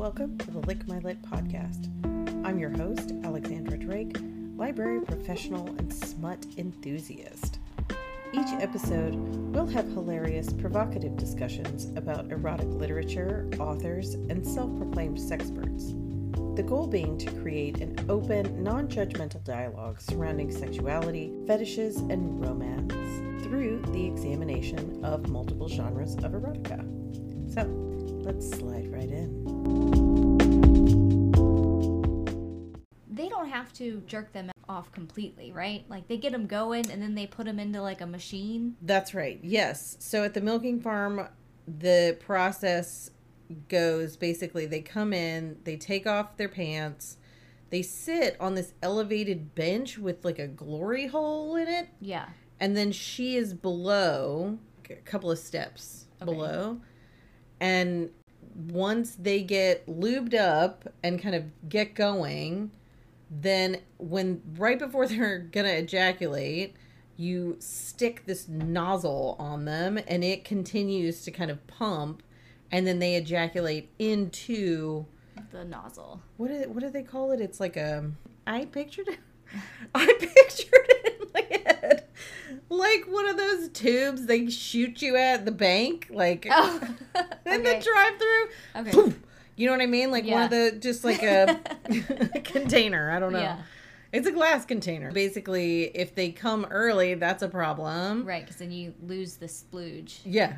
Welcome to the Lick My Lit podcast. I'm your host, Alexandra Drake, library professional and smut enthusiast. Each episode, we'll have hilarious, provocative discussions about erotic literature, authors, and self proclaimed sexperts. The goal being to create an open, non judgmental dialogue surrounding sexuality, fetishes, and romance through the examination of multiple genres of erotica. So, let's slide right in. They don't have to jerk them off completely, right? Like they get them going and then they put them into like a machine. That's right. Yes. So at the milking farm, the process goes basically they come in, they take off their pants, they sit on this elevated bench with like a glory hole in it, Yeah. and then she is below a couple of steps Okay. below. And once they get lubed up and kind of get going, then when right before they're gonna ejaculate, you stick this nozzle on them and it continues to kind of pump and then they ejaculate into The nozzle. what is what do they call it? It's like a I pictured it. I pictured it in my head. Like one of those tubes they shoot you at the bank, like Oh. in the drive through. Okay. You know what I mean? Like one of the just like a container. I don't know. Yeah. It's a glass container. Basically, if they come early, that's a problem. Right, because then you lose the splooge. Yeah.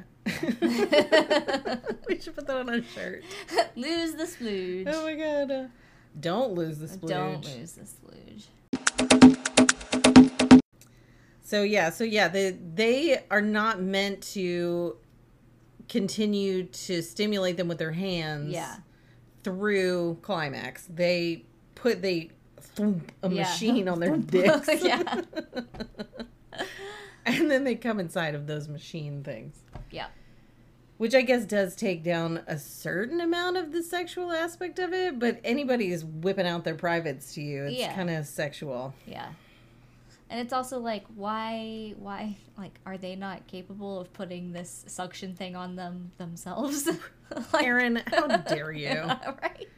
we should put that on a shirt. lose the splooge. Oh my god. Don't lose the splooge. Don't lose the splooge. So yeah, so yeah, they they are not meant to continue to stimulate them with their hands. Yeah. Through climax, they put they thump a Yeah. machine on their dicks. Yeah. and then they come inside of those machine things. Yeah. Which I guess does take down a certain amount of the sexual aspect of it, but anybody is whipping out their privates to you. It's Yeah. kind of sexual. Yeah. And it's also like, why, why, like, are they not capable of putting this suction thing on them themselves? like, Aaron, how dare you? right?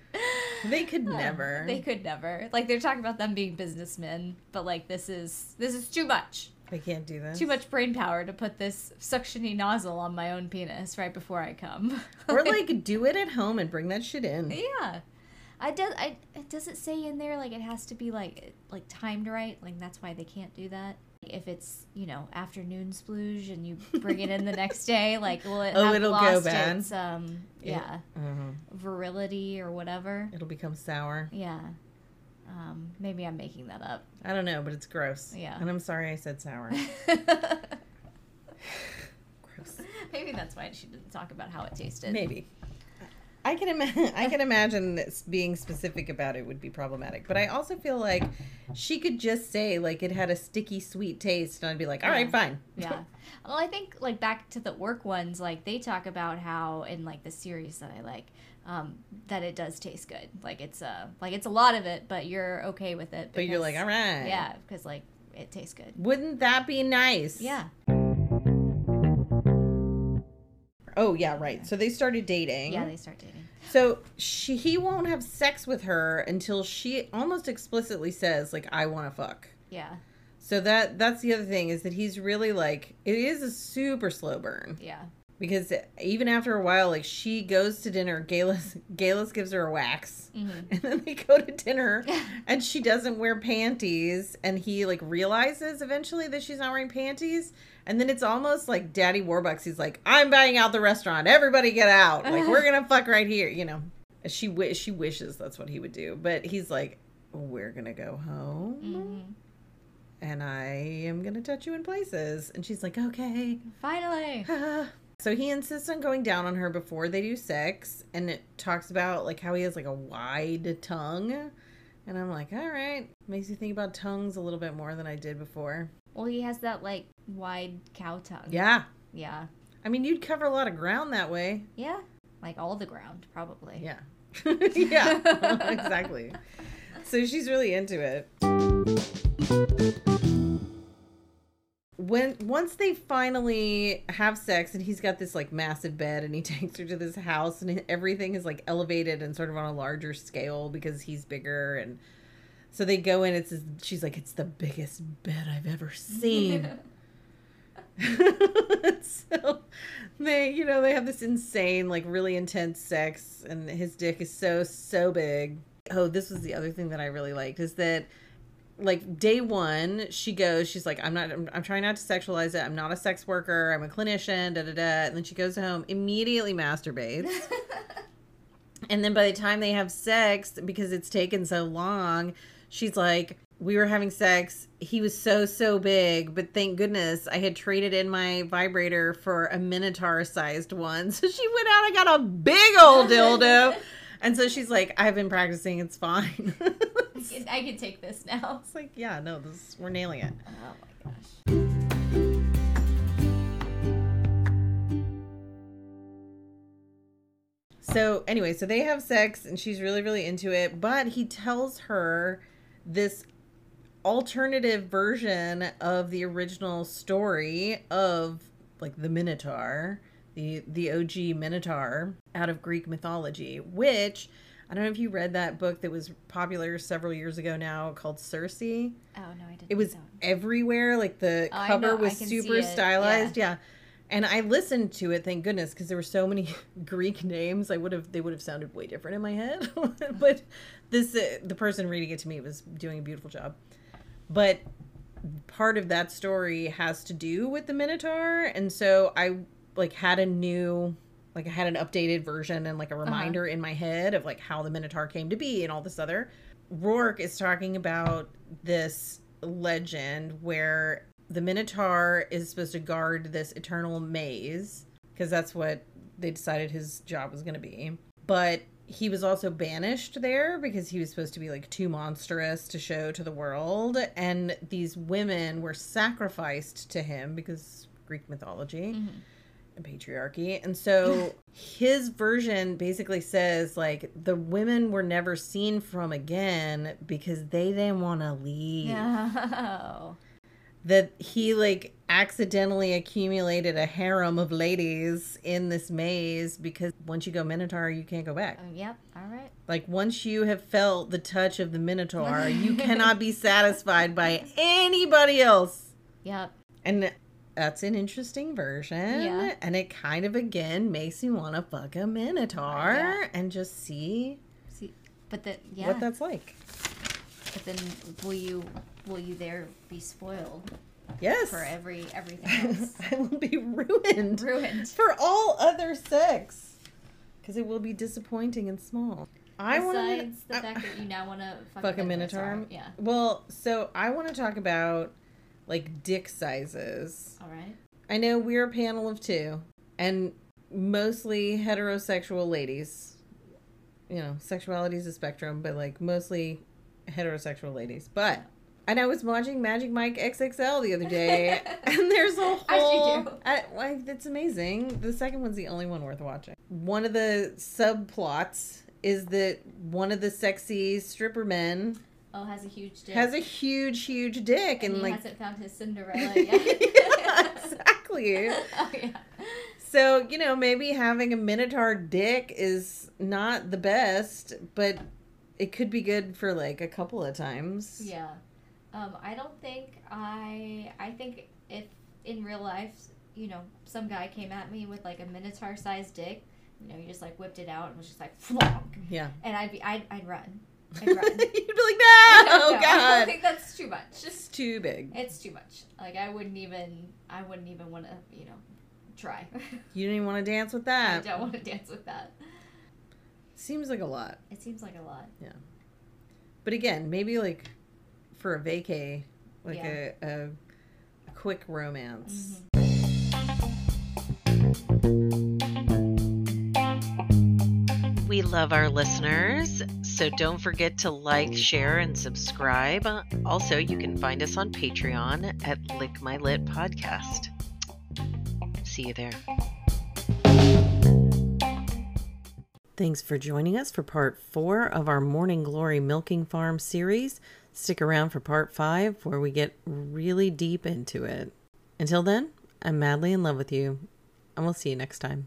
They could never. They could never. Like they're talking about them being businessmen, but like this is this is too much. They can't do this. Too much brain power to put this suctiony nozzle on my own penis right before I come. Or like do it at home and bring that shit in. yeah. I does I it does it say in there like it has to be like like timed right? Like that's why they can't do that. If it's you know afternoon splooge and you bring it in the next day, like will it Oh, have it'll go lost bad? its um yeah Uh-huh. virility or whatever? It'll become sour. Yeah. Um, maybe I'm making that up. I don't know, but it's gross. Yeah. And I'm sorry I said sour. gross. Maybe that's why she didn't talk about how it tasted. Maybe. I can imagine. I can imagine this being specific about it would be problematic, but I also feel like she could just say like it had a sticky sweet taste, and I'd be like, all right, Yeah. fine. Yeah. Well, I think like back to the work ones, like they talk about how in like the series that I like, um, that it does taste good. Like it's a like it's a lot of it, but you're okay with it. But you're like, all right. Yeah, because like it tastes good. Wouldn't that be nice? Yeah. Oh yeah, right. So they started dating. Yeah, they start dating. So she he won't have sex with her until she almost explicitly says like I want to fuck. Yeah. So that that's the other thing is that he's really like it is a super slow burn Yeah. Because even after a while like she goes to dinner Galus Galus gives her a wax hmm and then they go to dinner and she doesn't wear panties and he like realizes eventually that she's not wearing panties and then it's almost like Daddy Warbucks he's like I'm buying out the restaurant everybody get out like we're gonna fuck right here you know she wish she wishes that's what he would do but he's like we're gonna go home hmm and I am gonna touch you in places. And she's like, okay. Finally. so he insists on going down on her before they do sex, and it talks about like how he has like a wide tongue. And I'm like, all right, makes you think about tongues a little bit more than I did before. Well, he has that like wide cow tongue. Yeah, Yeah. I mean, you'd cover a lot of ground that way. Yeah. Like all the ground, probably. Yeah, yeah, exactly. So she's really into it. When once they finally have sex and he's got this like massive bed and he takes her to this house and everything is like elevated and sort of on a larger scale because he's bigger and so they go in it's she's like it's the biggest bed I've ever seen. so they you know they have this insane like really intense sex and his dick is so so big. Oh, this was the other thing that I really liked is that like day one she goes she's like i'm not I'm, I'm, trying not to sexualize it. I'm not a sex worker. I'm a clinician da da da. And then she goes home immediately masturbates. And then by the time they have sex because it's taken so long she's like we were having sex. He was so so big but thank goodness i had traded in my vibrator for a minotaur sized one. So she went out and got a big old dildo. And so she's like i've been practicing. It's fine I can take this now. It's like, yeah, no, this we're nailing it. Oh my gosh. So anyway, so they have sex and she's really, really into it, but he tells her this alternative version of the original story of like the Minotaur, the the OG Minotaur out of Greek mythology, which I don't know if you read that book that was popular several years ago now called Circe. Oh no, I didn't. It was everywhere. Like the oh, cover was super stylized. Yeah. yeah. And I listened to it, thank goodness, because there were so many Greek names. I would have they would have sounded way different in my head. but this uh, the person reading it to me was doing a beautiful job. But part of that story has to do with the Minotaur, and so I like had a new like I had an updated version and like a uh-huh. reminder uh-huh. in my head of like how the Minotaur came to be and all this other. Rourke is talking about this legend where the Minotaur is supposed to guard this eternal maze because that's what they decided his job was going to be. But he was also banished there because he was supposed to be like too monstrous to show to the world and these women were sacrificed to him because Greek mythology. Mm-hmm patriarchy. And so his version basically says like the women were never seen from again because they didn't want to leave. No. That he like accidentally accumulated a harem of ladies in this maze because once you go Minotaur, you can't go back. Oh, yep. All right. Like once you have felt the touch of the Minotaur, you cannot be satisfied by anybody else. Yep. And that's an interesting version. Yeah. And it kind of again makes you want to fuck a minotaur yeah. and just see see but that yeah. what that's like. But then will you will you there be spoiled? Yes. For every everything else. I will be ruined. Ruined. For all other sex. Because it will be disappointing and small. I Besides wanna, the fact that you now want to fuck, fuck a minotaur. minotaur. Yeah. Well, so I want to talk about like dick sizes. All right. I know we're a panel of two, and mostly heterosexual ladies. You know, sexuality is a spectrum, but like mostly heterosexual ladies. But and I was watching Magic Mike XXL the other day, and there's a whole. I, like, it's amazing. The second one's the only one worth watching. One of the subplots is that one of the sexy stripper men Oh, has a huge dick. Has a huge, huge dick, and, and like hasn't found his Cinderella yet. yeah, exactly. oh, yeah. So you know, maybe having a Minotaur dick is not the best, but it could be good for like a couple of times. Yeah. Um, I don't think I. I think if in real life, you know, some guy came at me with like a Minotaur sized dick, you know, he just like whipped it out and was just like flonk. Yeah. And I'd be, I'd, I'd run. You'd be like, no, no, God. I think that's too much. Just too big. It's too much. Like I wouldn't even, I wouldn't even want to, you know, try. you don't even want to dance with that. I don't want to dance with that. Seems like a lot. It seems like a lot. Yeah. But again, maybe like for a vacay, like yeah. a, a, a, quick romance. Mm-hmm. We love our listeners. So don't forget to like, share, and subscribe. Also, you can find us on Patreon at Lick My Lit Podcast. See you there. Thanks for joining us for part four of our Morning Glory Milking Farm series. Stick around for part five where we get really deep into it. Until then, I'm madly in love with you, and we'll see you next time.